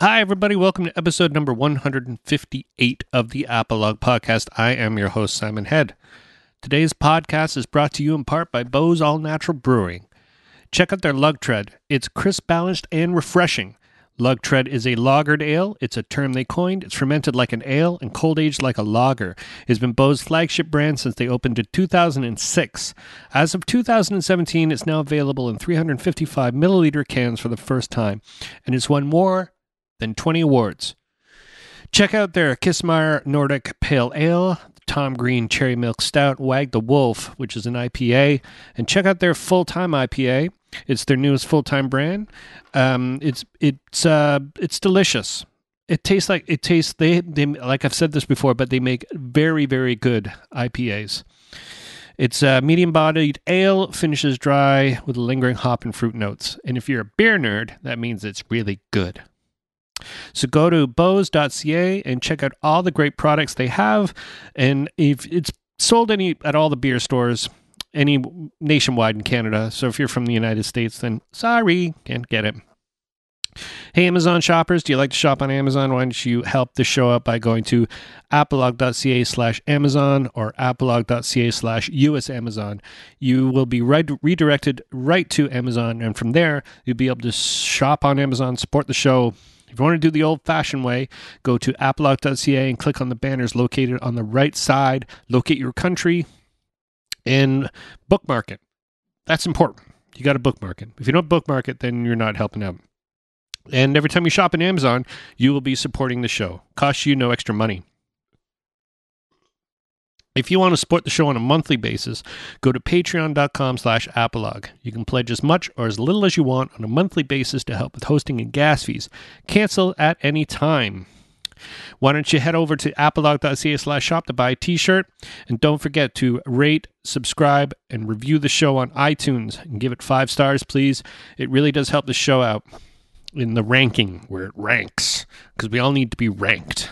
Hi, everybody. Welcome to episode number 158 of the Apolog Podcast. I am your host, Simon Head. Today's podcast is brought to you in part by Beau's All Natural Brewing. Check out their Lug Tread. It's crisp, balanced, and refreshing. Lug Tread is a lagered ale. It's a term they coined. It's fermented like an ale and cold aged like a lager. It's been Beau's flagship brand since they opened in 2006. As of 2017, it's now available in 355 milliliter cans for the first time, and it's won more than 20 awards. Check out their Kissmeyer Nordic Pale Ale, Tom Green Cherry Milk Stout, Wag the Wolf, which is an IPA, and check out their full time IPA. It's their newest full time brand. Um, it's it's uh, it's delicious. It tastes like it tastes. They they like I've said this before, but they make very very good IPAs. It's a medium bodied ale, finishes dry with lingering hop and fruit notes. And if you're a beer nerd, that means it's really good. So go to beaus.ca and check out all the great products they have. And if it's sold any at all the beer stores, any nationwide in Canada. So if you're from the United States, then sorry, can't get it. Hey, Amazon shoppers, do you like to shop on Amazon? Why don't you help the show out by going to apolog.ca slash Amazon or apolog.ca slash US Amazon? You will be redirected right to Amazon, and from there, you'll be able to shop on Amazon, support the show, if you want to do the old fashioned way, go to apolog.ca and click on the banners located on the right side, locate your country, and bookmark it. That's important. You got to bookmark it. If you don't bookmark it, then you're not helping out. And every time you shop in Amazon, you will be supporting the show. Costs you no extra money. If you want to support the show on a monthly basis, go to patreon.com slash apolog. You can pledge as much or as little as you want on a monthly basis to help with hosting and gas fees. Cancel at any time. Why don't you head over to apolog.ca slash shop to buy a t-shirt? And don't forget to rate, subscribe, and review the show on iTunes and give it five stars, please. It really does help the show out in the ranking where it ranks because we all need to be ranked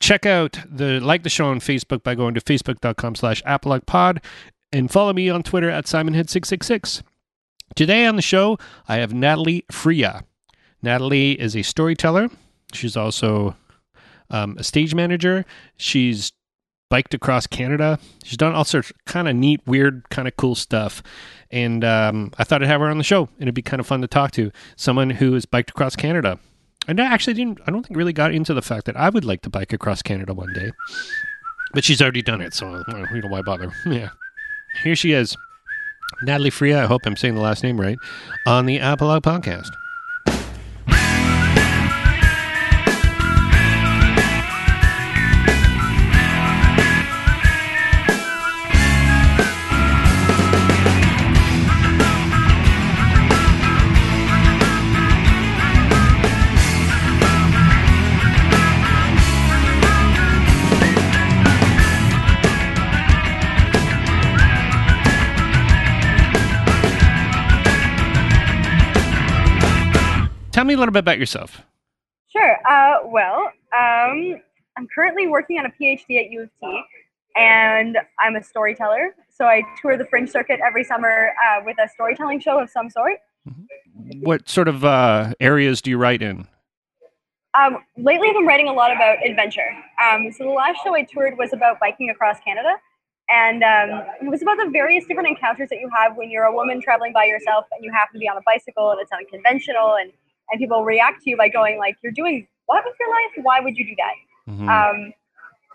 check out the like the show on Facebook by going to facebook.com slash apologpod and follow me on Twitter at simonhead666. Today on the show, I have Natalie Freya. Natalie is a storyteller. She's also um, a stage manager. She's biked across Canada. She's done all sorts of kind of neat, weird, kind of cool stuff. And um, I thought I'd have her on the show, and it'd be kind of fun to talk to someone who has biked across Canada. And I actually didn't. I don't think really got into the fact that I would like to bike across Canada one day. But she's already done it, so you know why bother? Yeah, here she is, Natalie Freya. I hope I'm saying the last name right on the Apolog podcast. Me a little bit about yourself. Sure. Uh, well, um, I'm currently working on a PhD at U of T, and I'm a storyteller. So I tour the Fringe Circuit every summer uh, with a storytelling show of some sort. What sort of uh, areas do you write in? Um, lately, I've been writing a lot about adventure. Um, so the last show I toured was about biking across Canada, and um, it was about the various different encounters that you have when you're a woman traveling by yourself and you happen to be on a bicycle and it's unconventional and and people react to you by going like, "You're doing what with your life? Why would you do that?" Mm-hmm. Um,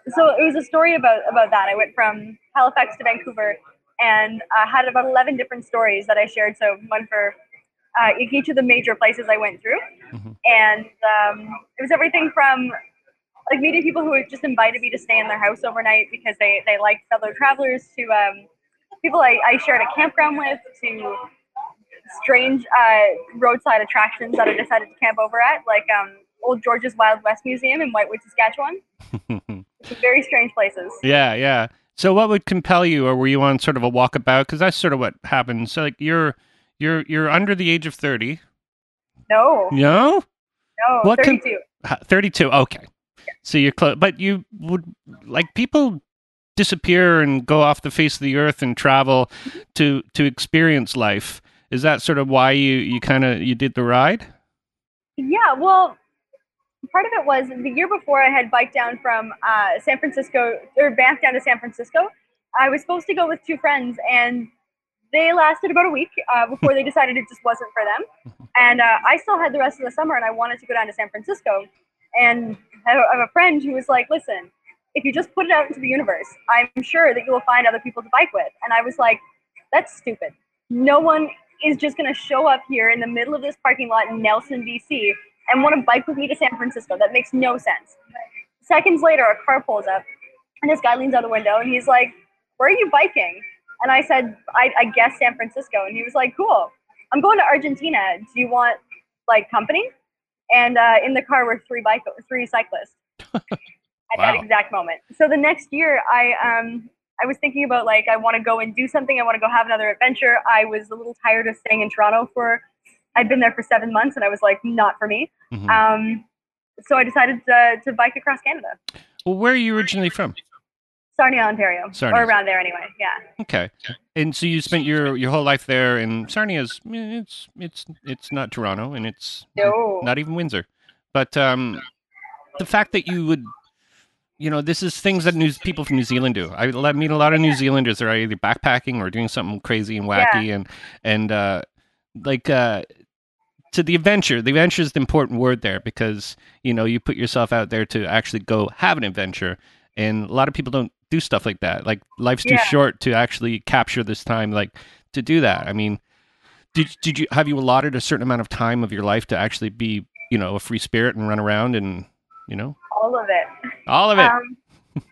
so it was a story about about that. I went from Halifax to Vancouver, and uh, had about eleven different stories that I shared. So one for uh, each of the major places I went through, mm-hmm. and um, it was everything from like meeting people who just invited me to stay in their house overnight because they they liked fellow travelers to um, people I, I shared a campground with to strange uh, roadside attractions that I decided to camp over at, like um, Old George's Wild West Museum in Whitewood, Saskatchewan. Some very strange places. Yeah, yeah. So, what would compel you, or were you on sort of a walkabout? Because that's sort of what happens. So, like, you're you're you're under the age of thirty. No. No. No. What thirty-two. Com- thirty-two. Okay. Yeah. So you're close, but you would like people disappear and go off the face of the earth and travel to to experience life is that sort of why you you kind of you did the ride? Yeah, well, part of it was the year before I had biked down from uh, San Francisco or Banff down to San Francisco. I was supposed to go with two friends, and they lasted about a week uh, before they decided it just wasn't for them. And uh, I still had the rest of the summer, and I wanted to go down to San Francisco. And I have a friend who was like, "Listen, if you just put it out into the universe, I'm sure that you will find other people to bike with." And I was like, "That's stupid. No one is just going to show up here in the middle of this parking lot in Nelson, BC, and want to bike with me to San Francisco. That makes no sense." Seconds later, a car pulls up, and this guy leans out the window, and he's like, "Where are you biking?" And I said, I, I guess San Francisco. And he was like, cool. I'm going to Argentina. Do you want like company? And uh, in the car were three bike, three cyclists at Wow. that exact moment. So the next year, I um, I was thinking about like I want to go and do something. I want to go have another adventure. I was a little tired of staying in Toronto for. I'd been there for seven months, and I was like, not for me. Mhm. Um, so I decided to, to bike across Canada, well, where are you originally from? Sarnia, Ontario, Sarnia. or around there anyway. Yeah. Okay, and so you spent your your whole life there, and Sarnia's eh, it's it's it's not Toronto, and it's No. not even Windsor, but um, the fact that you would. You know, this is things that news people from New Zealand do. I meet a lot of New Zealanders that are either backpacking or doing something crazy and wacky, and and uh, like uh, to the adventure. The adventure is the important word there because you know you put yourself out there to actually go have an adventure, and a lot of people don't do stuff like that. Like life's too Yeah. short to actually capture this time, like to do that. I mean, did did you have you allotted a certain amount of time of your life to actually be you know a free spirit and run around and you know All of it. all of it? Um,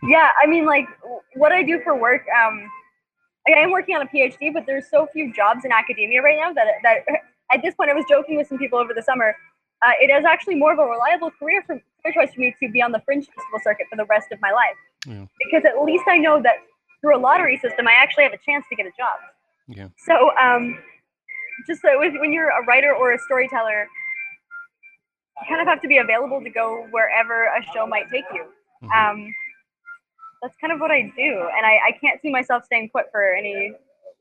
yeah, I mean, like what I do for work. Um, I am working on a PhD, but there's so few jobs in academia right now that that at this point, I was joking with some people over the summer. Uh, it is actually more of a reliable career for career choice for me to be on the fringe festival circuit for the rest of my life, Yeah. because at least I know that through a lottery system, I actually have a chance to get a job. Yeah. So, um, just so when you're a writer or a storyteller, you kind of have to be available to go wherever a show might take you Mhm. um, that's kind of what I do, and I, I can't see myself staying put for any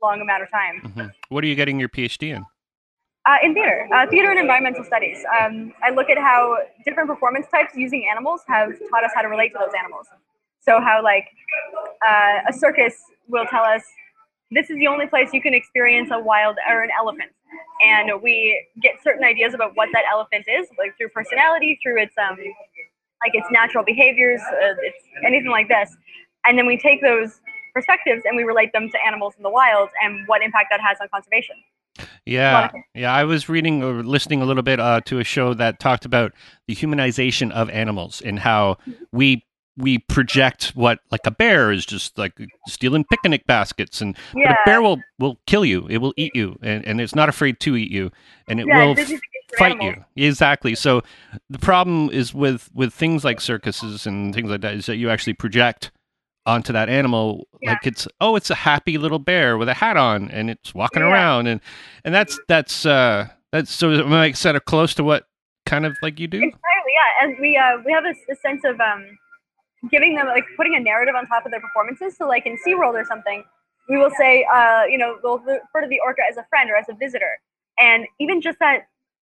long amount of time. Mhm. What are you getting your PhD in? Uh, in theater, uh, theater and environmental studies, um, I look at how different performance types using animals have taught us how to relate to those animals. So how like uh, a circus will tell us this is the only place you can experience a wild or an elephant, and we get certain ideas about what that elephant is, like through personality, through its um, like its natural behaviors, uh, it's anything like this, and then we take those perspectives and we relate them to animals in the wild and what impact that has on conservation. Yeah, yeah. I was reading or listening a little bit uh, to a show that talked about the humanization of animals and how we we project what like a bear is just like stealing picnic baskets, and but Yeah. a bear will will kill you. It will eat you, and, and it's not afraid to eat you, and it Yeah, will this is for fight animals. you exactly so the problem is with with things like circuses and things like that is that you actually project onto that animal Yeah. like it's oh it's a happy little bear with a hat on and it's walking around and and that's that's uh that's so am I sort of close to what kind of like you do Entirely, yeah. And we uh, we have a, a sense of um, giving them like putting a narrative on top of their performances. So like in SeaWorld or something, we will say, uh, you know, we'll refer to the orca as a friend or as a visitor, and even just that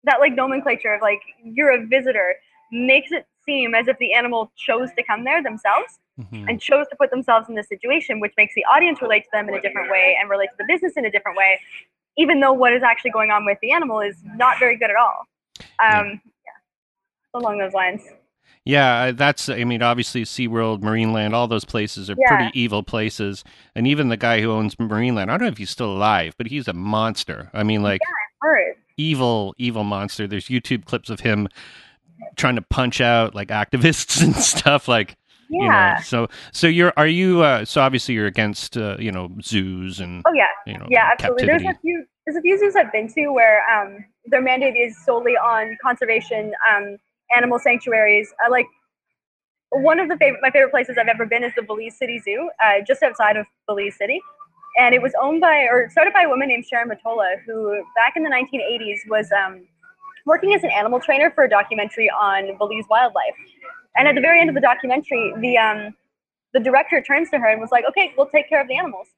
that like nomenclature of like you're a visitor makes it seem as if the animal chose to come there themselves Mhm. and chose to put themselves in this situation, which makes the audience relate to them in a different way and relate to the business in a different way, even though what is actually going on with the animal is not very good at all. Um, yeah. along those lines. Yeah, that's. I mean, obviously, SeaWorld, Marineland, all those places are Yeah. pretty evil places. And even the guy who owns Marineland, I don't know if he's still alive, but he's a monster. I mean, like Heard. evil, evil monster. There's YouTube clips of him trying to punch out like activists and stuff. Like, you know. Yeah. So, so you're are you? Uh, so obviously, you're against uh, you know zoos and Oh yeah. you know Yeah, absolutely. captivity. There's a few there's a few zoos I've been to where um, their mandate is solely on conservation, um, animal sanctuaries. I like one of the favorite my favorite places I've ever been is the Belize City Zoo, uh, just outside of Belize City. And it was owned by or started by a woman named Sharon Matola, who back in the 1980s was um, working as an animal trainer for a documentary on Belize wildlife. And at the very end of the documentary, the um, the director turns to her and was like, "Okay, we'll take care of the animals."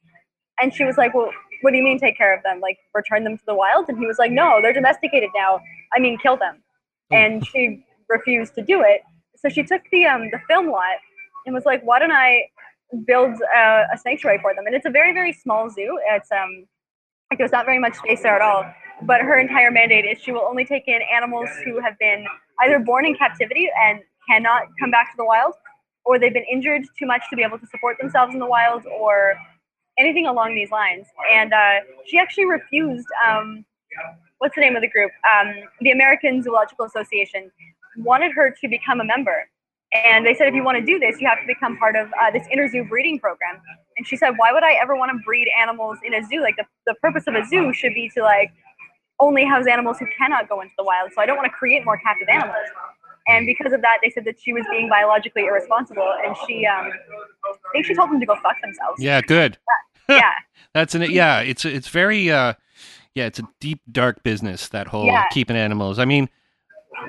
And she was like, "Well, what do you mean take care of them? Like return them to the wild?" And he was like, "No, they're domesticated now. I mean, kill them." Oh. And she refused to do it. So she took the um, the film lot and was like, "Why don't I build a, a sanctuary for them?" And it's a very very small zoo. It's um like there's not very much space there at all. But her entire mandate is she will only take in animals who have been either born in captivity and cannot come back to the wild, or they've been injured too much to be able to support themselves in the wild, or anything along these lines. And uh, she actually refused. Um, what's the name of the group? Um, the American Zoological Association wanted her to become a member. And they said, if you want to do this, you have to become part of uh, this inter zoo breeding program. And she said, why would I ever want to breed animals in a zoo? Like the, the purpose of a zoo should be to like only house animals who cannot go into the wild. So I don't want to create more captive animals. And because of that, they said that she was being biologically irresponsible, and she, um, I think she told them to go fuck themselves. Yeah, good. Yeah, That's an yeah. It's it's very uh, yeah. It's a deep dark business that whole Yeah. keeping animals. I mean,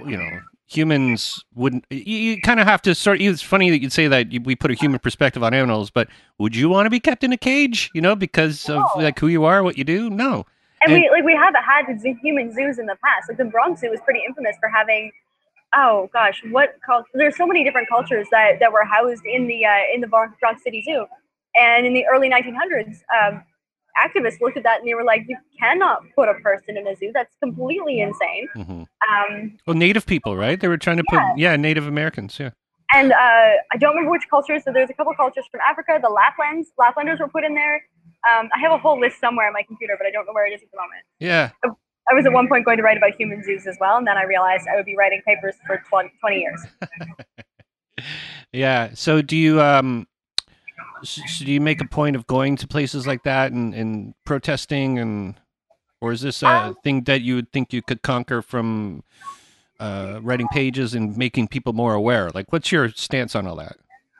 you know, humans wouldn't. You, you kind of have to sort. It's funny that you'd say that you- we put a human perspective on animals, but would you want to be kept in a cage? You know, because of like who you are, what you do? No. and And- we like we have had zoo, human zoos in the past. Like the Bronx Zoo was pretty infamous for having. Oh gosh, what cult? There's so many different cultures that, that were housed in the uh, in the Bronx Bronx City Zoo, and in the early 1900s, um, activists looked at that and they were like, "You cannot put a person in a zoo. That's completely insane." hmm Um, Well, Native people, right? They were trying to put yeah, Native Americans. Yeah. and uh, I don't remember which cultures. So there's a couple cultures from Africa. The Laplands, Laplanders were put in there. Um, I have a whole list somewhere on my computer, but I don't know where it is at the moment. Yeah. I was at one point going to write about human zoos as well, and then I realized I would be writing papers for 20, 20 years. Yeah. So do you um s- so do you make a point of going to places like that and, and protesting and or is this a Um, thing that you would think you could conquer from uh, writing pages and making people more aware? Like what's your stance on all that?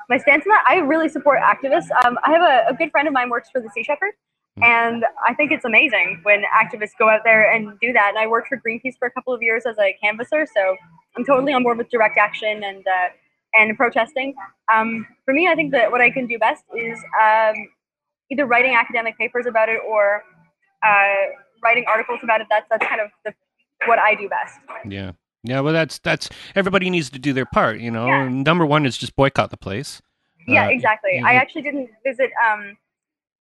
My stance on that, I really support activists. Um, I have a, a good friend of mine works for the Sea Shepherd, Hmm. and I think it's amazing when activists go out there and do that. And I worked for Greenpeace for a couple of years as a canvasser, so I'm totally on board with direct action and uh, and protesting. Um, for me, I think that what I can do best is um, either writing academic papers about it or uh, writing articles about it. That's that's kind of the, what I do best. Yeah. Yeah, well that's that's everybody needs to do their part, you know. Yeah. Number 1 is just boycott the place. Yeah, Uh, exactly. I actually didn't visit. Um,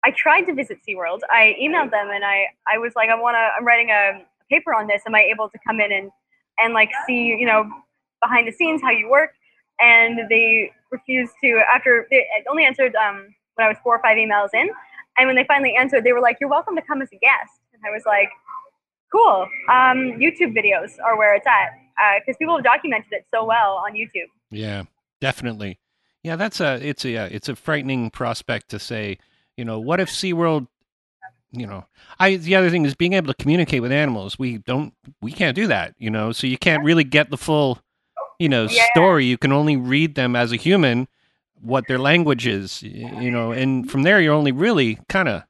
I tried to visit SeaWorld. I emailed them and I, I was like, I want to. I'm writing a paper on this. Am I able to come in and and like see you know behind the scenes how you work? And they refused to. After they only answered um, when I was four or five emails in, and when they finally answered, they were like, "You're welcome to come as a guest." And I was like, "Cool." Um, YouTube videos are where it's at because people have documented it so well on YouTube. Yeah, definitely. Yeah, that's a it's a yeah, it's a frightening prospect to say, you know, what if SeaWorld you know, I the other thing is being able to communicate with animals. We don't we can't do that, you know. So you can't really get the full, you know, Yeah. story. You can only read them as a human what their language is, you know, and from there you're only really kind of,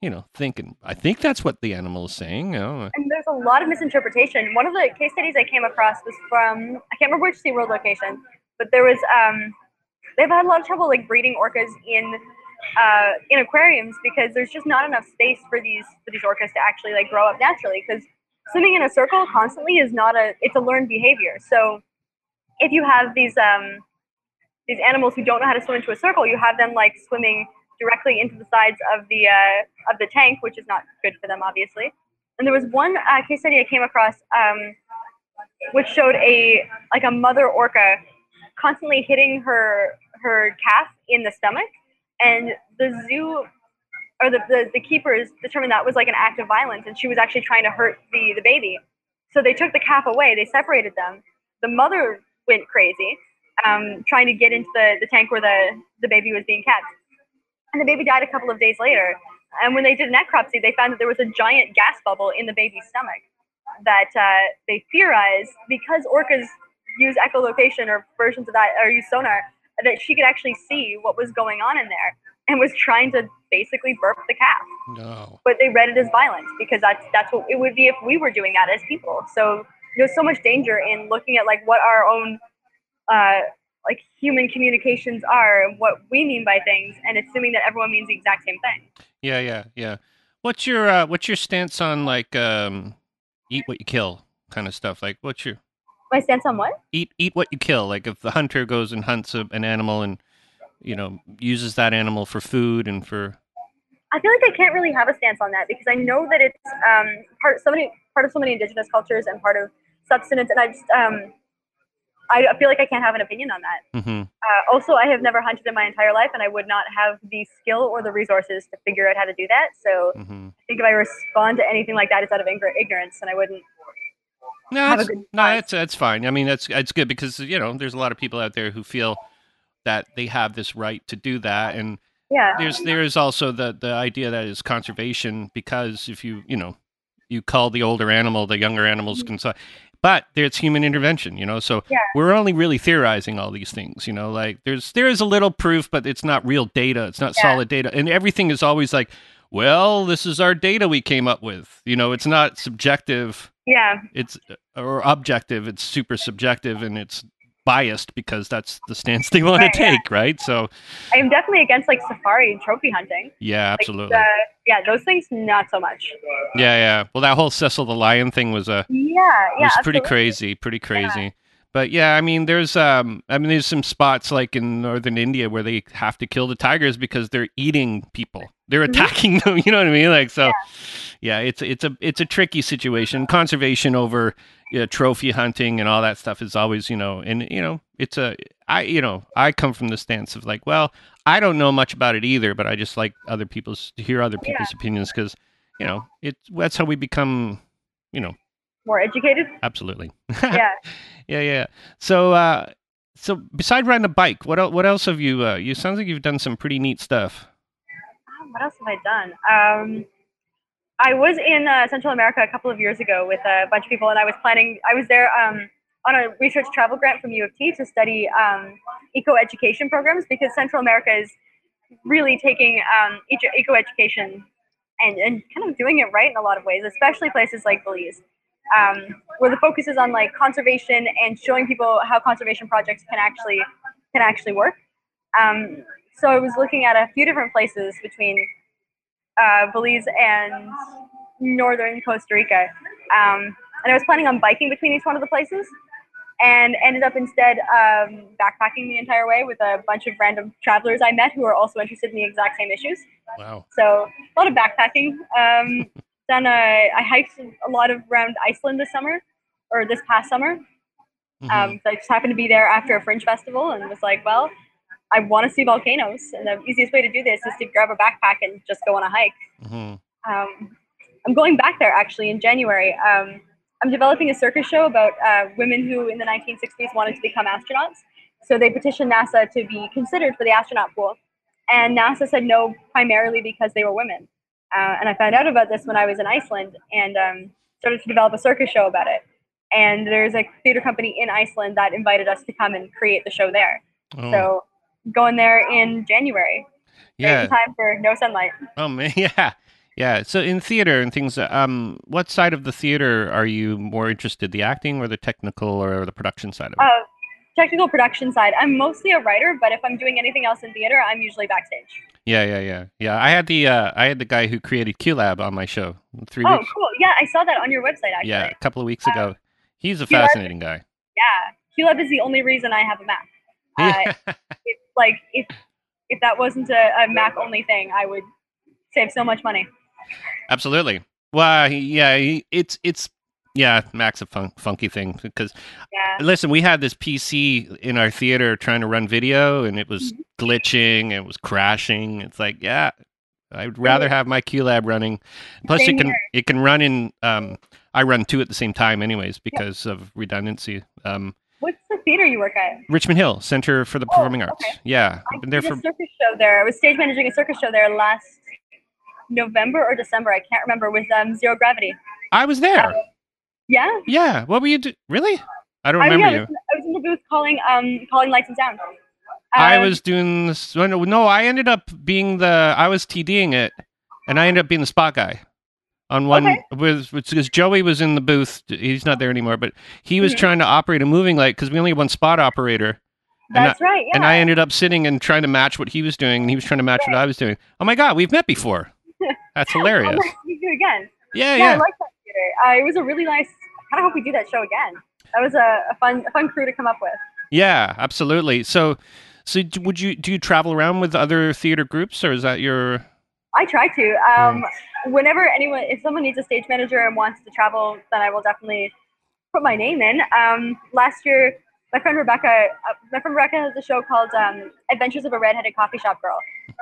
you know, thinking, I think that's what the animal is saying, you know. And there's a lot of misinterpretation. One of the case studies I came across was from I can't remember which SeaWorld location, but there was um they've had a lot of trouble like breeding orcas in uh, in aquariums because there's just not enough space for these for these orcas to actually like grow up naturally because swimming in a circle constantly is not a it's a learned behavior. So if you have these um these animals who don't know how to swim into a circle, you have them like swimming directly into the sides of the uh, of the tank, which is not good for them, obviously. And there was one uh, case study I came across, um, which showed a like a mother orca constantly hitting her her calf in the stomach, and the zoo or the, the, the keepers determined that was like an act of violence, and she was actually trying to hurt the the baby. So they took the calf away. They separated them. The mother went crazy, um, trying to get into the, the tank where the, the baby was being kept. And the baby died a couple of days later. And when they did necropsy, they found that there was a giant gas bubble in the baby's stomach that uh, they theorized because orcas use echolocation or versions of that or use sonar that she could actually see what was going on in there and was trying to basically burp the calf No. but they read it as violence because that's that's what it would be if we were doing that as people. So there's so much danger in looking at like what our own uh, like human communications are and what we mean by things, and assuming that everyone means the exact same thing. Yeah, yeah, yeah. What's your uh what's your stance on like um eat what you kill kind of stuff? Like what's your My stance on what? Eat eat what you kill. Like if the hunter goes and hunts a, an animal and you know uses that animal for food and for I feel like I can't really have a stance on that because I know that it's um, part so many part of so many indigenous cultures and part of subsistence, and I just um, I feel like I can't have an opinion on that. hmm Uh, also, I have never hunted in my entire life, and I would not have the skill or the resources to figure out how to do that. So hmm I think if I respond to anything like that, it's out of ign- ignorance, and I wouldn't. No, Have a that's, no, that's that's fine. I mean, that's that's good because you know there's a lot of people out there who feel that they have this right to do that, and Yeah. there's there is also the the idea that is conservation because if you you know you call the older animal, the younger animals can. But there's human intervention, you know. So. Yeah. we're only really theorizing all these things, you know. Like there's there is a little proof, but it's not real data. It's not Yeah. solid data, and everything is always like, well, this is our data we came up with. You know, it's not subjective Yeah. it's or objective it's super subjective and it's biased because that's the stance they want Right, to yeah. take right so I am definitely against like safari and trophy hunting. yeah Like, absolutely uh, yeah, those things not so much. yeah yeah well that whole cecil the lion thing was a Yeah. Yeah. was pretty crazy pretty crazy but yeah i mean there's um i mean there's some spots like in northern india where they have to kill the tigers because they're eating people they're Mhm. attacking them you know what i mean like so yeah, it's it's a it's a tricky situation conservation over you know, trophy hunting and all that stuff is always you know and you know it's a i you know i come from the stance of like well i don't know much about it either but i just like other people's to hear other people's opinions because you know it's that's how we become you know More educated. absolutely Yeah. yeah, yeah. So, uh, so beside riding a bike, what el- what else have you? Uh, you sounds like you've done some pretty neat stuff. Um, what else have I done? Um, I was in uh, Central America a couple of years ago with a bunch of people, and I was planning. I was there um, on a research travel grant from U of T to study um, eco education programs because Central America is really taking um, eco education and, and kind of doing it right in a lot of ways, especially places like Belize, um, where the focus is on like conservation and showing people how conservation projects can actually can actually work. Um, so I was looking at a few different places between uh, Belize and northern Costa Rica, um, and I was planning on biking between each one of the places, and ended up instead um, backpacking the entire way with a bunch of random travelers I met who are also interested in the exact same issues. Wow. So a lot of backpacking. Um, then I, I hiked a lot of around Iceland this summer, or this past summer. Mhm. Um, so I just happened to be there after a fringe festival and was like, well, I want to see volcanoes, and the easiest way to do this is to grab a backpack and just go on a hike. Mhm. Um, I'm going back there actually in January. Um, I'm developing a circus show about uh, women who in the 1960s wanted to become astronauts. So they petitioned NASA to be considered for the astronaut pool. And NASA said no, primarily because they were women. Uh, and I found out about this when I was in Iceland and um, started to develop a circus show about it. And there's a theater company in Iceland that invited us to come and create the show there. Oh, So going there in January. Yeah. time for no sunlight. Oh man. Yeah. Yeah. So in theater and things, um, what side of the theater are you more interested? The acting or the technical or the production side of it? Uh, technical production side. I'm mostly a writer, but if I'm doing anything else in theater, I'm usually backstage. yeah, yeah, yeah, yeah. I had the uh, I had the guy who created QLab on my show three Oh, weeks. Oh, cool. Yeah, I saw that on your website actually. Yeah, a couple of weeks Uh, ago. He's a QLab fascinating guy. Yeah. QLab is the only reason I have a Mac. Uh, Yeah. Like if if that wasn't a, a Mac only thing, I would save so much money. Absolutely. Well, yeah, it's it's yeah, Mac's a fun, funky thing because Yeah. listen, we had this PC in our theater trying to run video, and it was Mm-hmm. glitching, it was crashing. It's like, yeah, I'd rather have my QLab running. Plus, Same it can here. it can run in. Um, I run two at the same time, anyways, because of redundancy. Um, the theater you work at? Richmond Hill Center for the Oh, Performing Arts. okay. Yeah, I I've been there for a circus show there. I was stage managing a circus show there last November or December. I can't remember. With um, Zero Gravity. I was there. Yeah. Yeah, what were you do? Really? I don't I, remember yeah, I was, in, I was in the booth calling um calling lights and sound. I Um, was doing this. oh, No, no, I ended up being the. I was TDing it, and I ended up being the spot guy on one Okay. with because Joey was in the booth. He's not there anymore, but he was Mhm. trying to operate a moving light because we only had one spot operator, and That's right. Yeah. and I ended up sitting and trying to match what he was doing, and he was trying to match what I was doing. Oh my god, we've met before. That's hilarious. Oh, nice to again. Yeah, Yeah, I like that theater. Uh, it was a really nice. I kind of hope we do that show again. that was a, a fun a fun crew to come up with. Yeah, absolutely. So, so would you do you travel around with other theater groups, or is that your? I try to. Um, whenever anyone, if someone needs a stage manager and wants to travel, then I will definitely put my name in. Um, last year, my friend Rebecca, uh, my friend Rebecca has a show called um, Adventures of a Redheaded Coffee Shop Girl,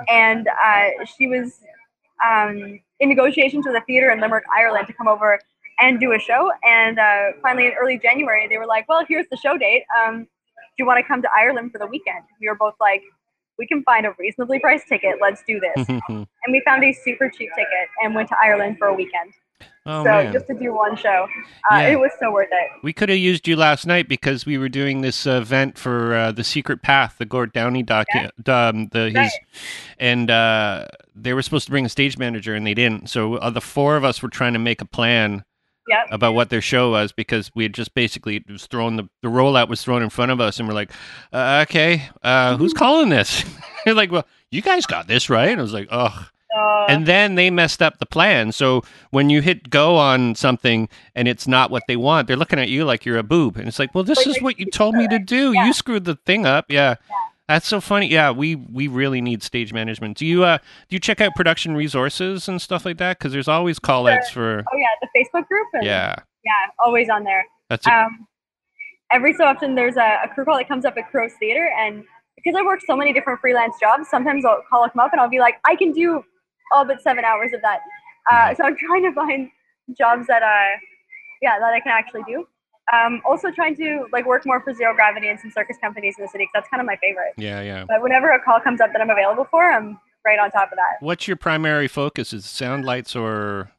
and uh, she was um, in negotiations with a theater in Limerick, Ireland, to come over and do a show. And uh, finally, in early January, they were like, "Well, here's the show date. Um, do you want to come to Ireland for the weekend?" We were both like, "We can find a reasonably priced ticket. Let's do this." and we found a super cheap ticket and went to Ireland for a weekend. oh so man, just to do one show, uh, Yeah. it was so worth it. we could have used you last night because we were doing this uh, event for uh, the Secret Path, the Gord Downie docu, um, the his, and uh, they were supposed to bring a stage manager and they didn't. So uh, the four of us were trying to make a plan Yep. about what their show was because we had just basically it was thrown the the rollout was thrown in front of us and we're like, uh, okay, uh, who's calling this? They're like, well, you guys got this right. And I was like, oh. Uh, And then they messed up the plan. So when you hit go on something and it's not what they want, they're looking at you like you're a boob. And it's like, well, this is what you told me to do. Yeah. You screwed the thing up. Yeah. That's so funny. Yeah, we we really need stage management. Do you uh do you check out production resources and stuff like that? Because there's always call outs for oh yeah, the Facebook group. And, yeah. Yeah, always on there. That's a, Um, every so often there's a, a crew call that comes up at Crow's Theater, and because I work so many different freelance jobs, sometimes I'll call come up and I'll be like, I can do all but seven hours of that. Uh, so I'm trying to find jobs that uh, yeah, that I can actually do. Um, also trying to like work more for Zero Gravity and some circus companies in the city because that's kind of my favorite. yeah, yeah. But whenever a call comes up that I'm available for, I'm right on top of that. What's your primary focus? Is it sound lights or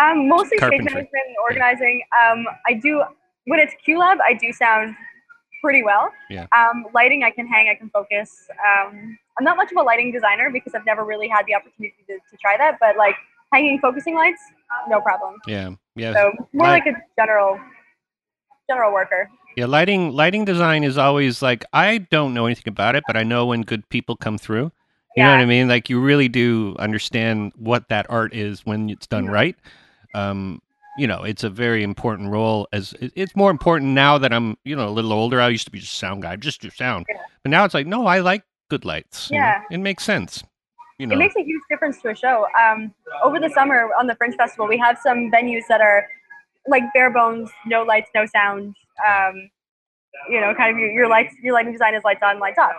Um, mostly stage management and organizing. Um, I do when it's QLab, I do sound pretty well. Yeah. Um, lighting, I can hang, I can focus. Um, I'm not much of a lighting designer because I've never really had the opportunity to, to try that. But like hanging, focusing lights, no problem. yeah, yeah. So more Light- like a general, general worker. Yeah, lighting lighting design is always like I don't know anything about it, but I know when good people come through. You know what I mean? Like you really do understand what that art is when it's done Mhm. right. Um, you know, it's a very important role. As it's more important now that I'm, you know, a little older. I used to be just a sound guy, just do sound, Yeah. but now it's like, no, I like good lights. you know? Yeah. it makes sense. You know, It makes a huge difference to a show. Um, over the summer on the Fringe Festival, we have some venues that are like bare bones, no lights, no sound. Um, you know, kind of your, your lights, your lighting design is lights on, lights off.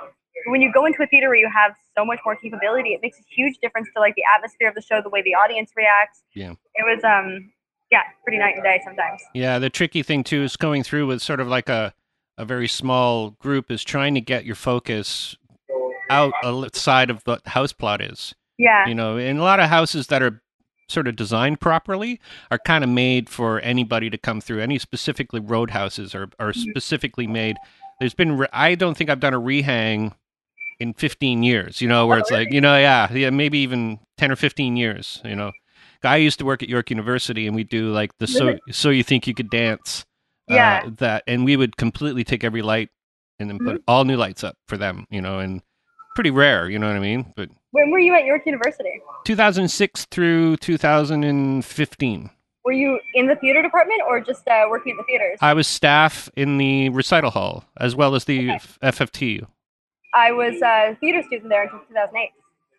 When you go into a theater where you have so much more capability, it makes a huge difference to like the atmosphere of the show, the way the audience reacts. Yeah. It was, um, yeah, pretty night and day sometimes. Yeah, the tricky thing too is going through with sort of like a a very small group is trying to get your focus out outside of what the house plot is. Yeah. You know, in a lot of houses that are sort of designed properly are kind of made for anybody to come through. Any specifically roadhouses are are Mhm. specifically made. There's been re- I don't think I've done a rehang in 15 years. You know, where Oh, it's like you know, yeah, yeah, maybe even 10 or 15 years. You know, I used to work at York University, and we do like the so so you think you could dance. uh, Yeah. that and we would completely take every light and then put all new lights up for them. You know, and pretty rare. You know what I mean? But When were you at York University? 2006 through 2015. Were you in the theater department or just uh, working at the theaters? I was staff in the recital hall as well as the Okay. f- FFT. I was a theater student there until 2008.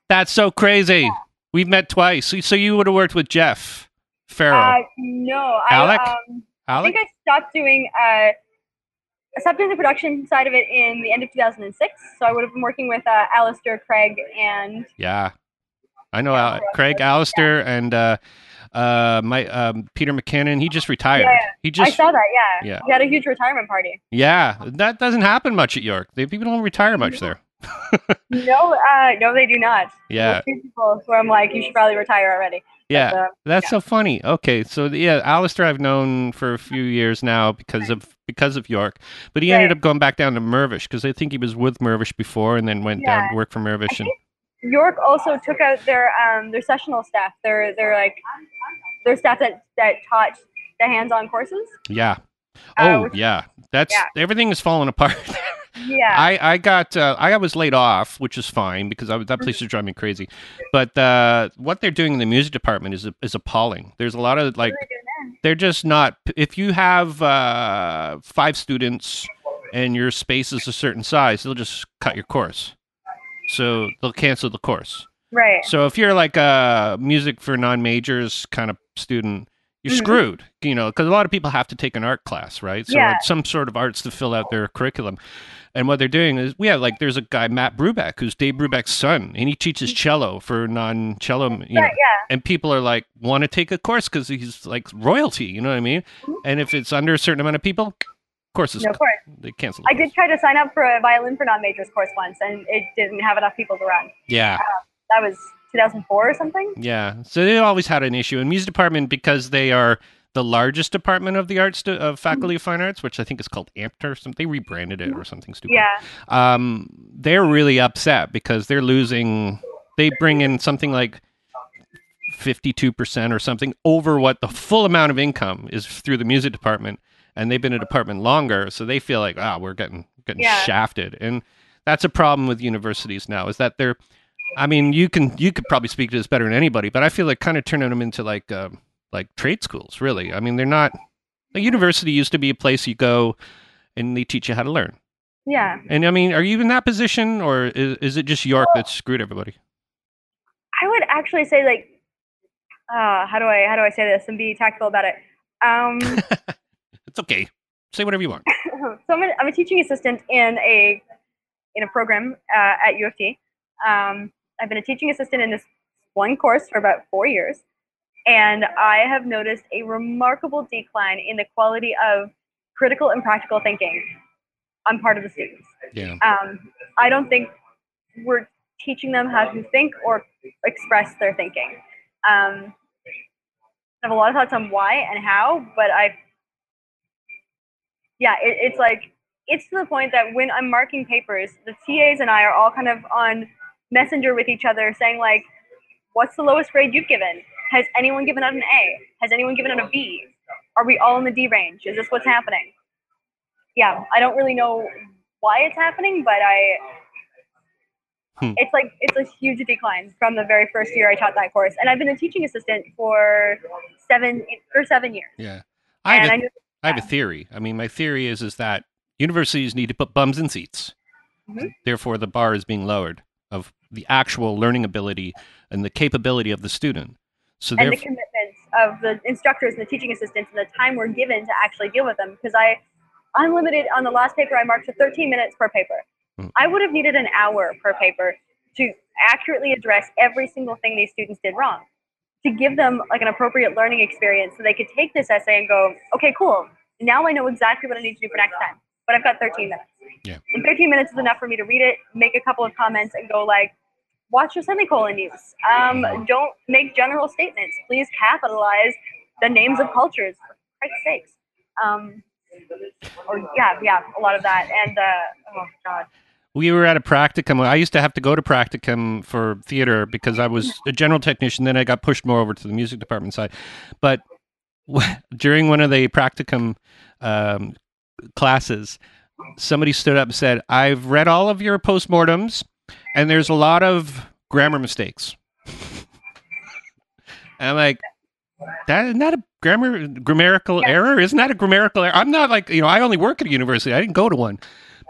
That's so crazy. We've met twice. So- So you would have worked with Jeff Farrow. Uh, no, I, Alec? um, I think I stopped doing uh, I stopped doing the production side of it in the end of 2006. So I would have been working with uh, Alistair, Craig, and yeah. I know Al- Craig Allister and uh, uh, my um, Peter McKinnon. He just retired. Yeah, He I saw that. Yeah, Yeah. we had a huge retirement party. yeah. That doesn't happen much at York. They, people don't retire much there. No, uh, no, they do not. Yeah. There's a few people where I'm like, you should probably retire already. Yeah. But, uh, That's so funny. Okay, so yeah, Alistair I've known for a few years now because of because of York, but he ended up going back down to Mirvish because I think he was with Mirvish before and then went down to work for Mirvish. And York also took out their um, their sessional staff. Their their like their staff that that taught the hands-on courses. yeah, Uh, oh which- yeah, that's yeah. everything is falling apart. Yeah. I I got uh, I was laid off, which is fine because I, that place is driving me crazy. But uh, what they're doing in the music department is is appalling. There's a lot of like doing they're just not. If you have uh, five students and your space is a certain size, they'll just cut your course. So they'll cancel the course. Right. So if you're like a music for non-majors kind of student, you're Mhm. screwed. You know, because a lot of people have to take an art class, right? So Yeah. it's some sort of arts to fill out their curriculum. And what they're doing is, we have like, there's a guy Matt Brubeck who's Dave Brubeck's son, and he teaches cello for non-cello. You know, Mm-hmm. Right, yeah. and people are like want to take a course because he's like royalty. You know what I mean? Mhm. And if it's under a certain amount of people, courses No, of course. they cancel. I did try to sign up for a violin for non-majors course once, and it didn't have enough people to run. Yeah. That was 2004 or something. Yeah, so they always had an issue in music department because they are the largest department of the arts de- of Faculty of Fine Arts, which I think is called AMPD or something. They rebranded it or something stupid. Yeah. Um, they're really upset because they're losing. They bring in something like fifty-two percent or something over what the full amount of income is through the music department, and they've been a department longer, so they feel like ah, we're getting getting Yeah. shafted, and that's a problem with universities now. Is that they're I mean, you can you could probably speak to this better than anybody, but I feel like kind of turning them into like um, like trade schools. Really, I mean, they're not. A university used to be a place you go and they teach you how to learn. Yeah. And I mean, are you in that position, or is, is it just York that screwed everybody? I would actually say like, uh, how do I how do I say this and be tactful about it? Um, It's okay. Say whatever you want. so I'm a, I'm a teaching assistant in a in a program uh, at U of T. Um, I've been a teaching assistant in this one course for about four years, and I have noticed a remarkable decline in the quality of critical and practical thinking on part of the students. Yeah. Um, I don't think we're teaching them how to think or express their thinking. Um, I have a lot of thoughts on why and how, but I, yeah, it, it's like it's to the point that when I'm marking papers, the TAs and I are all kind of on Messenger with each other, saying like, "What's the lowest grade you've given? Has anyone given out an A? Has anyone given out a B? Are we all in the D range? Is this what's happening?" Yeah, I don't really know why it's happening, but I. Hmm. It's like it's a huge decline from the very first year I taught that course, and I've been a teaching assistant for seven for seven years. Yeah. I have, I a, knew I have a theory. I mean, my theory is is that universities need to put bums in seats. Mhm. Therefore, the bar is being lowered of the actual learning ability and the capability of the student. So and the therefore, commitment of the instructors and the teaching assistants and the time we're given to actually deal with them because i unlimited on the last paper i marked to 13 minutes per paper Mm. i would have needed an hour per paper to accurately address every single thing these students did wrong to give them like an appropriate learning experience so they could take this essay and go okay cool now i know exactly what i need to do for next time but i've got 13 minutes Yeah. and 13 minutes is enough for me to read it make a couple of comments and go like watch your semicolon use. Um, don't make general statements. Please capitalize the names of cultures, for Christ's sakes. Um, or yeah, yeah, a lot of that. And uh, oh god, we were at a practicum. I used to have to go to practicum for theater because I was a general technician. Then I got pushed more over to the music department side. But during one of the practicum um, classes, somebody stood up and said, "I've read all of your postmortems, and there's a lot of grammar mistakes." and I'm like, "That is not a grammar grammatical error. Isn't that a grammatical error?" I'm not like you know. I only work at a university. I didn't go to one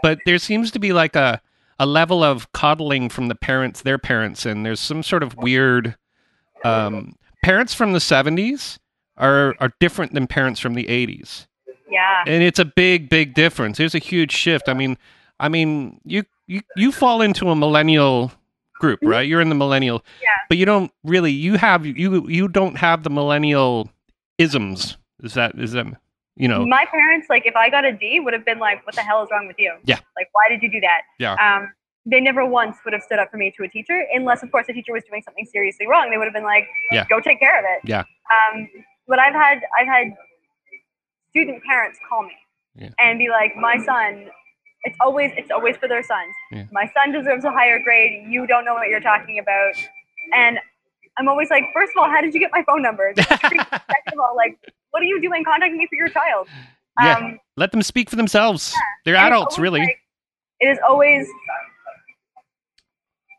but there seems to be like a a level of coddling from the parents their parents and there's some sort of weird um parents from the 70s are are different than parents from the 80s yeah, and it's a big big difference there's a huge shift i mean i mean you you you fall into a millennial group Mhm. right you're in the millennial Yeah. but you don't really you have you you don't have the millennial isms is that is that you know my parents like if I got a D would have been like, what the hell is wrong with you? Yeah. like why did you do that? Yeah. Um, they never once would have stood up for me to a teacher, unless of course the teacher was doing something seriously wrong. They would have been like, Yeah. go take care of it. Yeah. Um, but I've had I've had student parents call me Yeah. and be like, my son. It's always it's always for their sons. Yeah. My son deserves a higher grade. You don't know what you're talking about. And I'm always like, first of all, how did you get my phone number? This is creepy. Second of all, like, what are you doing contacting me for your child? Yeah. Um, let them speak for themselves they're and adults really like- it is always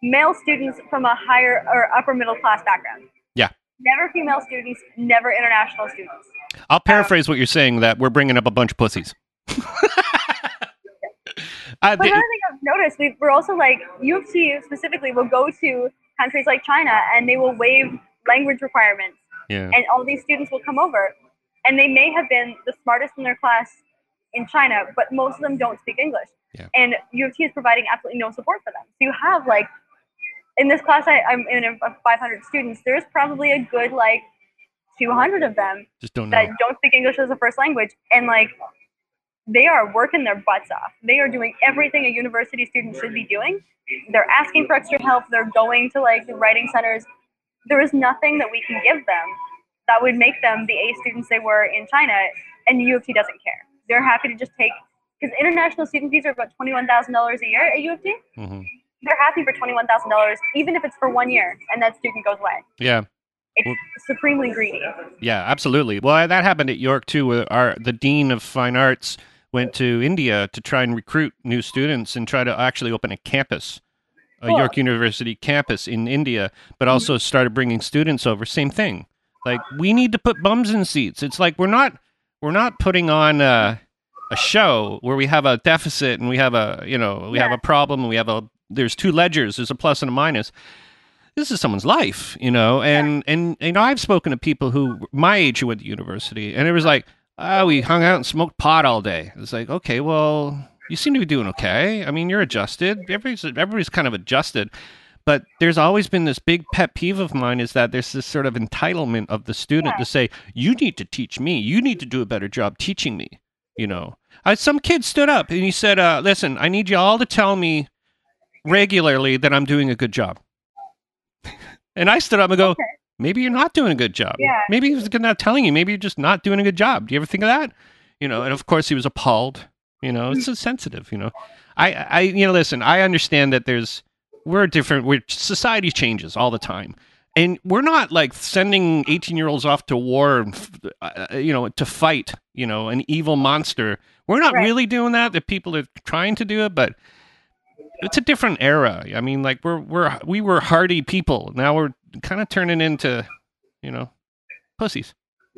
male students from a higher or upper middle class background. Yeah. Never female students, never international students. I'll paraphrase what you're saying that we're bringing up a bunch of pussies. Uh, But the- another thing I've noticed, we, we're also like U of T specifically will go to countries like China and they will waive language requirements, yeah. and all these students will come over, and they may have been the smartest in their class in China, but most of them don't speak English, Yeah. and U of T is providing absolutely no support for them. So you have like in this class, I, I'm in a, of 500 students. There's probably a good like 200 of them Just don't know. that don't speak English as a first language, and like they are working their butts off. They are doing everything a university student should be doing. They're asking for extra help. They're going to like the writing centers. There is nothing that we can give them that would make them the A students they were in China, and U of T doesn't care. They're happy to just take because international student fees are about twenty-one thousand dollars a year at U of T. hmm They're happy for twenty-one thousand dollars, even if it's for one year, and that student goes away. Yeah. It's Well- supremely greedy. Yeah, absolutely. Well, that happened at York too. Where our the dean of fine arts went to India to try and recruit new students and try to actually open a campus, a Cool. York University campus in India, but also mm-hmm. started bringing students over. Same thing. Like we need to put bums in seats. It's like we're not we're not putting on a, a show where we have a deficit and we have a you know we have a problem and we have a there's two ledgers. There's a plus and a minus this is someone's life, you know, and and you know I've spoken to people who my age who went to university, and it was like, oh, we hung out and smoked pot all day. It's like, okay, well, you seem to be doing okay. I mean, you're adjusted. Everybody's everybody's kind of adjusted, but there's always been this big pet peeve of mine is that there's this sort of entitlement of the student to say, you need to teach me, you need to do a better job teaching me, you know. I, some kid stood up and he said, uh, listen, I need you all to tell me regularly that I'm doing a good job. And I stood up and go, Okay. maybe you're not doing a good job. Yeah. Maybe he's not telling you. Maybe you're just not doing a good job. Do you ever think of that? You know, and of course he was appalled. You know, it's so sensitive. You know, I, I, you know, listen. I understand that there's we're different. We're society changes all the time, and we're not like sending 18 year olds off to war, uh, you know, to fight. You know, an evil monster. We're not Right. really doing that. The people are trying to do it, but it's a different era. I mean, like we're we're we were hardy people. Now we're kind of turning into, you know, pussies.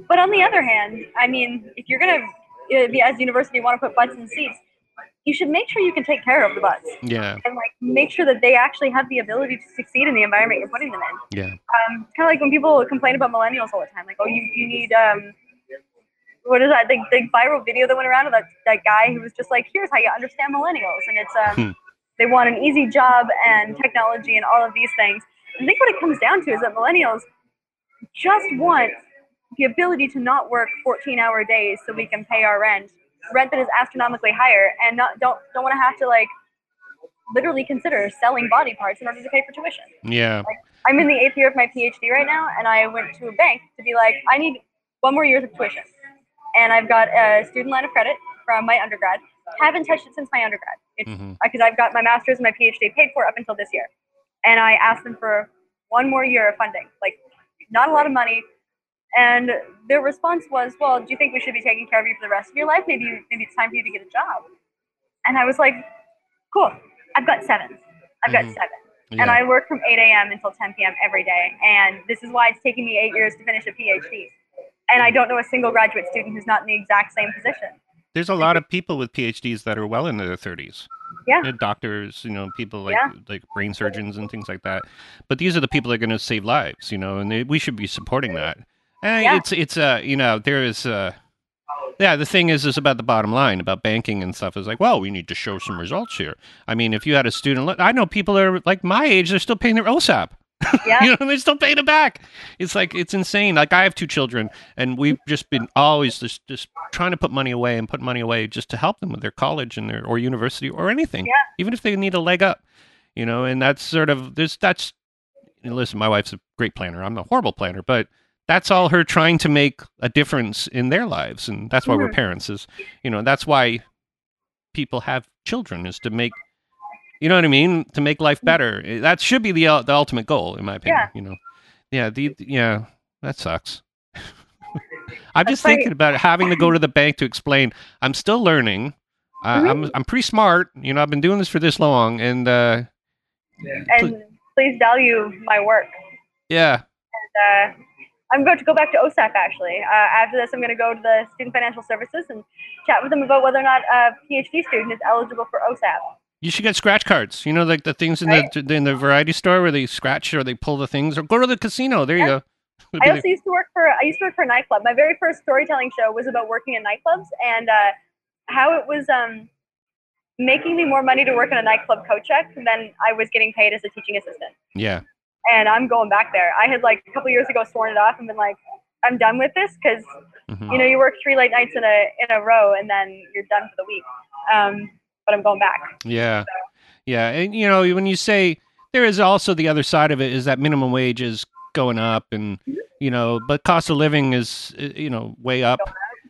But on the other hand, I mean, if you're gonna, uh, be, as a university, want to put butts in seats, you should make sure you can take care of the butts Yeah, and like make sure that they actually have the ability to succeed in the environment you're putting them in. yeah, Um, kind of like when people complain about millennials all the time, like, oh, you, you need um, what is that? The, the viral video that went around of that that guy who was just like, here's how you understand millennials, and it's um, Hmm. They want an easy job and technology and all of these things. I think what it comes down to is that millennials just want the ability to not work 14 hour days so we can pay our rent, rent that is astronomically higher, and not don't don't want to have to like literally consider selling body parts in order to pay for tuition. yeah, I'm in the eighth year of my PhD right now, and I went to a bank to be like, I need one more year of tuition, and I've got a student line of credit from my undergrad. Haven't touched it since my undergrad because I've got my master's and my PhD paid for up until this year, and I asked them for one more year of funding, like not a lot of money. And their response was, "Well, do you think we should be taking care of you for the rest of your life? Maybe, you, maybe it's time for you to get a job." And I was like, "Cool, I've got seven. I've got Mhm. seven yeah. and I work from 8 a.m. until 10 p.m. every day. And this is why it's taking me eight years to finish a PhD. And I don't know a single graduate student who's not in the exact same position. There's a lot of people with PhDs that are well into their 30s. Yeah. Doctors, you know, people like Yeah. like brain surgeons and things like that. But these are the people that are going to save lives, you know, and they, we should be supporting that. And Yeah. it's it's uh, you know, there is uh yeah, the thing is is about the bottom line about banking and stuff is like, well, we need to show some results here. I mean, if you had a student, I know people that are like my age, they're still paying their OSAP. Yeah. you know, they're still paying it back. It's like it's insane. Like I have two children, and we've just been always just just trying to put money away and put money away just to help them with their college and their or university or anything, Yeah. even if they need a leg up. You know, and that's sort of there's That's listen. My wife's a great planner. I'm a horrible planner, but that's all her trying to make a difference in their lives, and that's why we're Mhm. parents. Is you know that's why people have children is to make you know what I mean to make life better. Eh, That should be the the ultimate goal, in my opinion. Yeah. You know, yeah, the yeah that sucks. I'm just thinking about having to go to the bank to explain. I'm still learning. Uh, Mhm. I'm I'm pretty smart. You know, I've been doing this for this long, and uh, And please value my work. yeah, And, uh, I'm about to go back to OSAP actually. Uh, after this, I'm going to go to the Student Financial Services and chat with them about whether or not a PhD student is eligible for OSAP. You should get scratch cards. You know, like the things in Right. the in the variety store where they scratch or they pull the things, or go to the casino. There you go. I also used to work for I used to work for a nightclub. My very first storytelling show was about working in nightclubs and uh, how it was um, making me more money to work in a nightclub coat check than I was getting paid as a teaching assistant. yeah, And I'm going back there. I had like a couple years ago sworn it off and been like, I'm done with this because Mhm. you know you work three late nights in a in a row and then you're done for the week. Um, but I'm going back. yeah, yeah. And you know, when you say there is also the other side of it is that minimum wage is going up, and you know, but cost of living is uh, you know way up.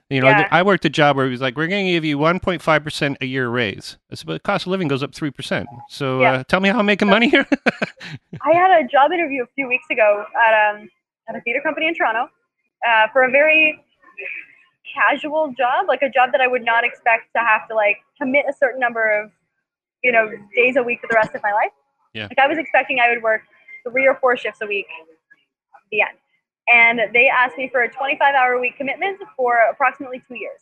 You know, Yeah. I worked a job where it was like, we're going to give you 1.5 percent a year raise. I said, but the cost of living goes up three percent. So Yeah. uh, tell me how I'm making money here. I had a job interview a few weeks ago at um at a theater company in Toronto uh, for a very casual job, like a job that I would not expect to have to like commit a certain number of you know days a week for the rest of my life. Yeah. Like I was expecting I would work three or four shifts a week. The end. And they asked me for a 25 hour a week commitment for approximately two years.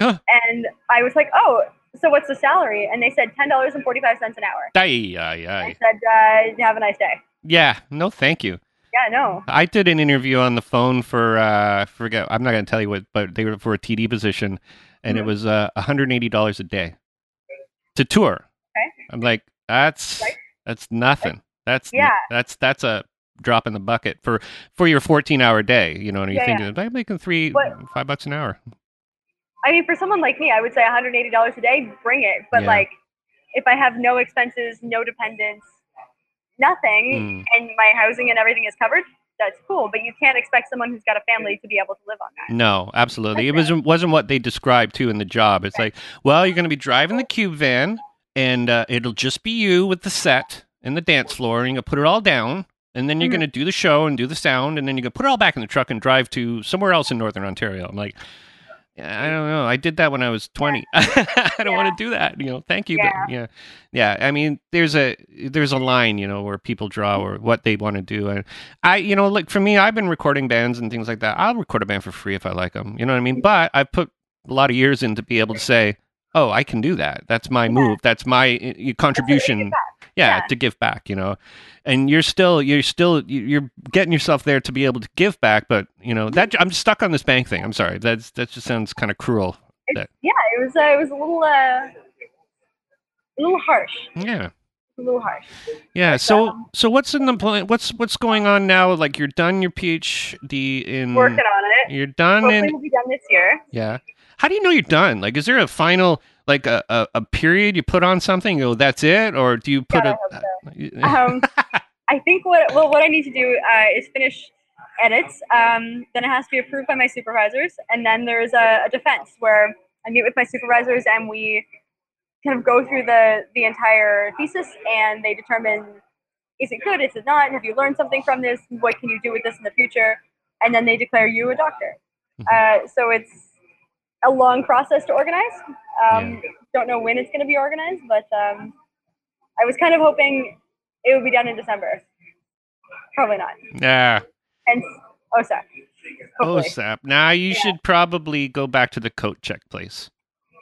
Huh. And I was like, oh, so what's the salary? And they said $10.45 an hour. Aye, aye, I said, uh, have a nice day. Yeah, no, thank you. Yeah, no. I did an interview on the phone for uh, I forget. I'm not going to tell you what, but they were for a TD position, and it Mhm. was uh, 180 dollars a day to tour. Okay. I'm like, that's Right. that's nothing. That's Yeah. That's that's a drop in the bucket for for your 14 hour day. You know, and you're Yeah, thinking, I'm making three But- five bucks an hour. I mean, for someone like me, I would say $180 a day, bring it. But Yeah. like, if I have no expenses, no dependents, nothing, Mm. and my housing and everything is covered, that's cool. But you can't expect someone who's got a family to be able to live on that. No, absolutely. It wasn't wasn't what they described too in the job. It's like, well, you're going to be driving the cube van, and uh, it'll just be you with the set and the dance floor, and you're going to put it all down, and then you're Mhm. going to do the show and do the sound, and then you're going to put it all back in the truck and drive to somewhere else in Northern Ontario. I'm like. "Yeah, I don't know. I did that when I was 20. I don't want to do that. You know, thank you. Yeah. But yeah. Yeah. I mean, there's a, there's a line, you know, where people draw mm-hmm. or what they want to do. And I, you know, like for me, I've been recording bands and things like that. I'll record a band for free if I like them. You know what I mean? Mm-hmm. But I've put a lot of years in to be able to say, oh, I can do that. That's my move. That's my uh, contribution. Yeah, Yeah. to give back. You know, and you're still, you're still, you- you're getting yourself there to be able to give back. But you know, that I'm stuck on this bank thing. I'm sorry. That's that just sounds kind of cruel. Yeah, it was. Uh, it was a little. Uh, a little harsh. Yeah. A little harsh. Yeah. So, um, so what's in the plan? What's what's going on now? Like you're done your PhD in. Working on it. You're done Hopefully, in. we'll be done this year. Yeah. How do you know you're done? Like, is there a final, like a, a, a period you put on something? You go, that's it, or do you put God, it? Um, I think what well what I need to do uh, is finish edits. Um, then it has to be approved by my supervisors, and then there's a, a defense where I meet with my supervisors and we kind of go through the the entire thesis, and they determine is it good, is it not, have you learned something from this, what can you do with this in the future, and then they declare you a doctor. Uh, so it's a long process to organize. Um, Don't know when it's going to be organized, but um, I was kind of hoping it would be done in December. Probably not. yeah. Hence OSAP. Hopefully. OSAP. Now you Yeah. should probably go back to the coat check place.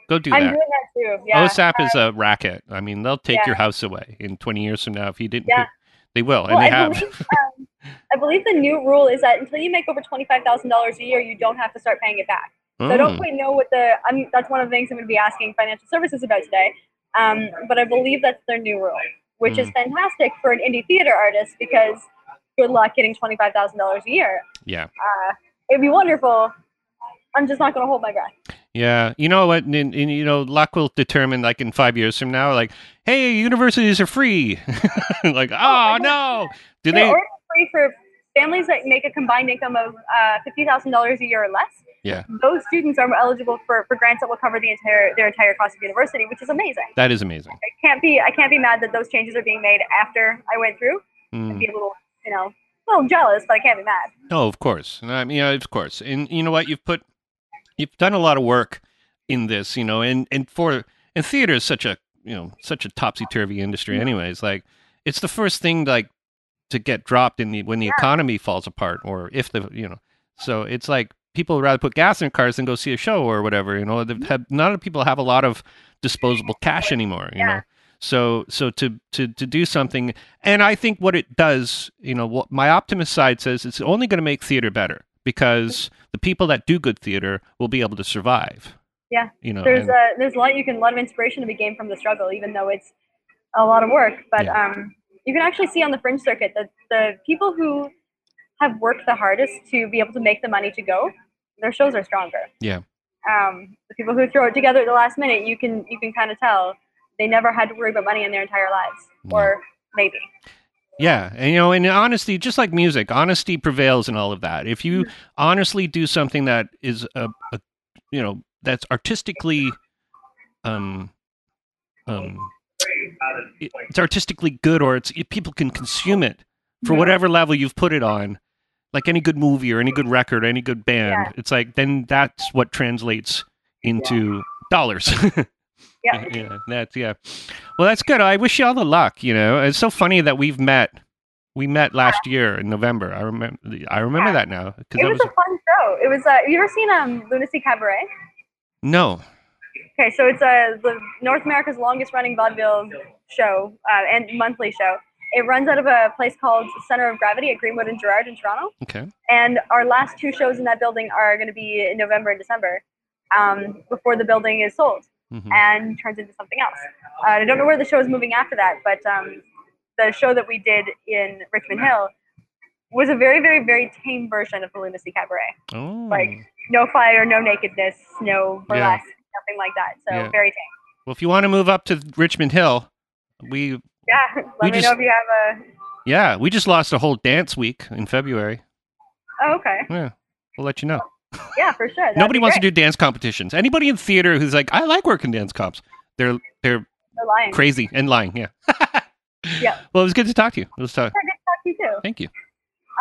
Go do that. I'm doing that too. Yeah. OSAP is a racket. I mean, they'll take Yeah. your house away in 20 years from now if you didn't. Yeah. put- they will, and they I have. believe, um, I believe the new rule is that until you make over twenty five thousand dollars a year, you don't have to start paying it back. So I don't Mm. quite know what the. I'm. That's one of the things I'm going to be asking financial services about today. Um, but I believe that's their new rule, which Hmm. is fantastic for an indie theater artist because good luck getting twenty five thousand dollars a year. Yeah. Uh, it'd be wonderful. I'm just not going to hold my breath. Yeah, you know what? And, and, you know, luck will determine, like in five years from now, like, hey, universities are free. like, oh no, do They're they? free for families that make a combined income of uh, fifty thousand dollars a year or less. Yeah. Those students are eligible for, for grants that will cover the entire their entire cost of university, which is amazing. That is amazing. I can't be I can't be mad that those changes are being made after I went through. Mm. I'd be a little you know a little jealous, but I can't be mad. Oh, of course. I mean, yeah, of course. And you know what? You've put, you've done a lot of work in this, you know, and and for and theater is such a you know such a topsy turvy industry, Mhm. anyways. Like, it's the first thing like to get dropped in the when the Yeah. economy falls apart or if the you know. So it's like people would rather put gas in their cars than go see a show or whatever. You know, they've had not of people have a lot of disposable cash anymore. You Yeah. know. So so to to to do something, and I think what it does, you know, what my optimist side says, it's only going to make theater better because the people that do good theater will be able to survive. Yeah. You know. there's and- a there's a lot you can a lot of inspiration to be gained from the struggle, even though it's a lot of work. But Yeah. um, you can actually see on the fringe circuit that the people who have worked the hardest to be able to make the money to go, their shows are stronger. Yeah. Um, the people who throw it together at the last minute, you can you can kind of tell they never had to worry about money in their entire lives, Yeah. or maybe. Yeah, and you know, in honesty, just like music, honesty prevails in all of that. If you honestly do something that is a, a you know, that's artistically, um, um, it's artistically good, or it's people can consume it for whatever level you've put it on, like any good movie or any good record, any good band. Yeah. It's like then that's what translates into dollars. Yeah. yeah, that's yeah. Well, that's good. I wish you all the luck. You know, it's so funny that we've met. We met last year in November. I remember. I remember Yeah. that now because It was was a fun show. It was. Uh, have you ever seen um Lunacy Cabaret? no. Okay, so it's uh, the North America's longest running vaudeville show uh, and monthly show. It runs out of a place called Center of Gravity at Greenwood and Gerrard in Toronto. Okay. And our last two shows in that building are going to be in November and December um, before the building is sold Mhm. and turns into something else. Uh, I don't know where the show is moving after that, but um, the show that we did in Richmond Hill was a very, very, very tame version of the Lunacy Cabaret. Oh. like, No fire, no nakedness, no burlesque, nothing like that. So Yeah. very tame. well, if you want to move up to Richmond Hill, we Yeah, let We me just- know if you have a. yeah we just lost a whole dance week in February. Oh, okay. Yeah, we'll let you know. Yeah, for sure. That'd Nobody wants great. to do dance competitions. Anybody in theater who's like, I like working dance comps. They're they're They're lying. crazy and lying. Yeah. Yeah. Well, it was good to talk to you. It was talk. Good to talk to you too. Thank you.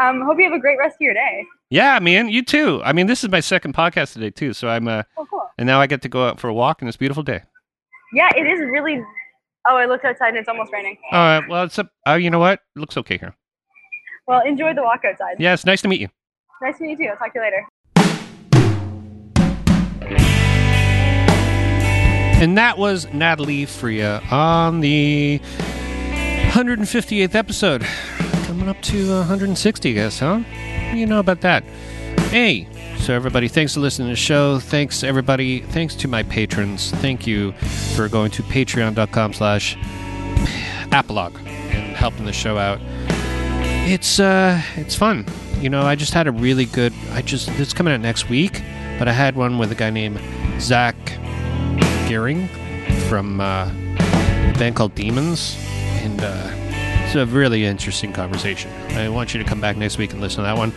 Um, hope you have a great rest of your day. Yeah, man. You too. I mean, this is my second podcast today too. So I'm uh, Oh, cool. and now I get to go out for a walk in this beautiful day. Yeah, it is really. Oh, I looked outside and it's almost raining. All right. Well, it's a. Uh, you know what? It looks okay here. Well, enjoy the walk outside. Yeah, it's nice to meet you. Nice to meet you too. I'll talk to you later. And that was Natalie Freya on the 158th episode. Coming up to 160, I guess, huh? What do you know about that? Hey, so everybody, thanks for listening to the show. Thanks everybody. Thanks to my patrons. Thank you for going to patreon.com slash apologue and helping the show out. It's uh it's fun. You know, I just had a really good I just it's coming out next week, but I had one with a guy named Zach Gearing from uh, a band called Demons, and uh, it's a really interesting conversation. I want you to come back next week and listen to that one.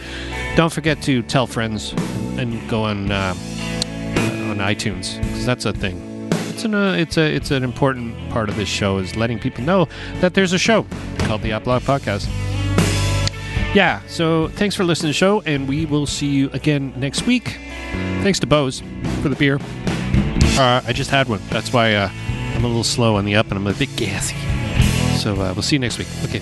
Don't forget to tell friends and go on uh, on iTunes because that's a thing. It's an uh, it's a it's an important part of this show is letting people know that there's a show called the Apologue Podcast. Yeah, so thanks for listening to the show, and we will see you again next week. Thanks to Beau's for the beer. Uh, I just had one. That's why uh, I'm a little slow on the up and I'm a bit gassy. So uh, we'll see you next week. Okay.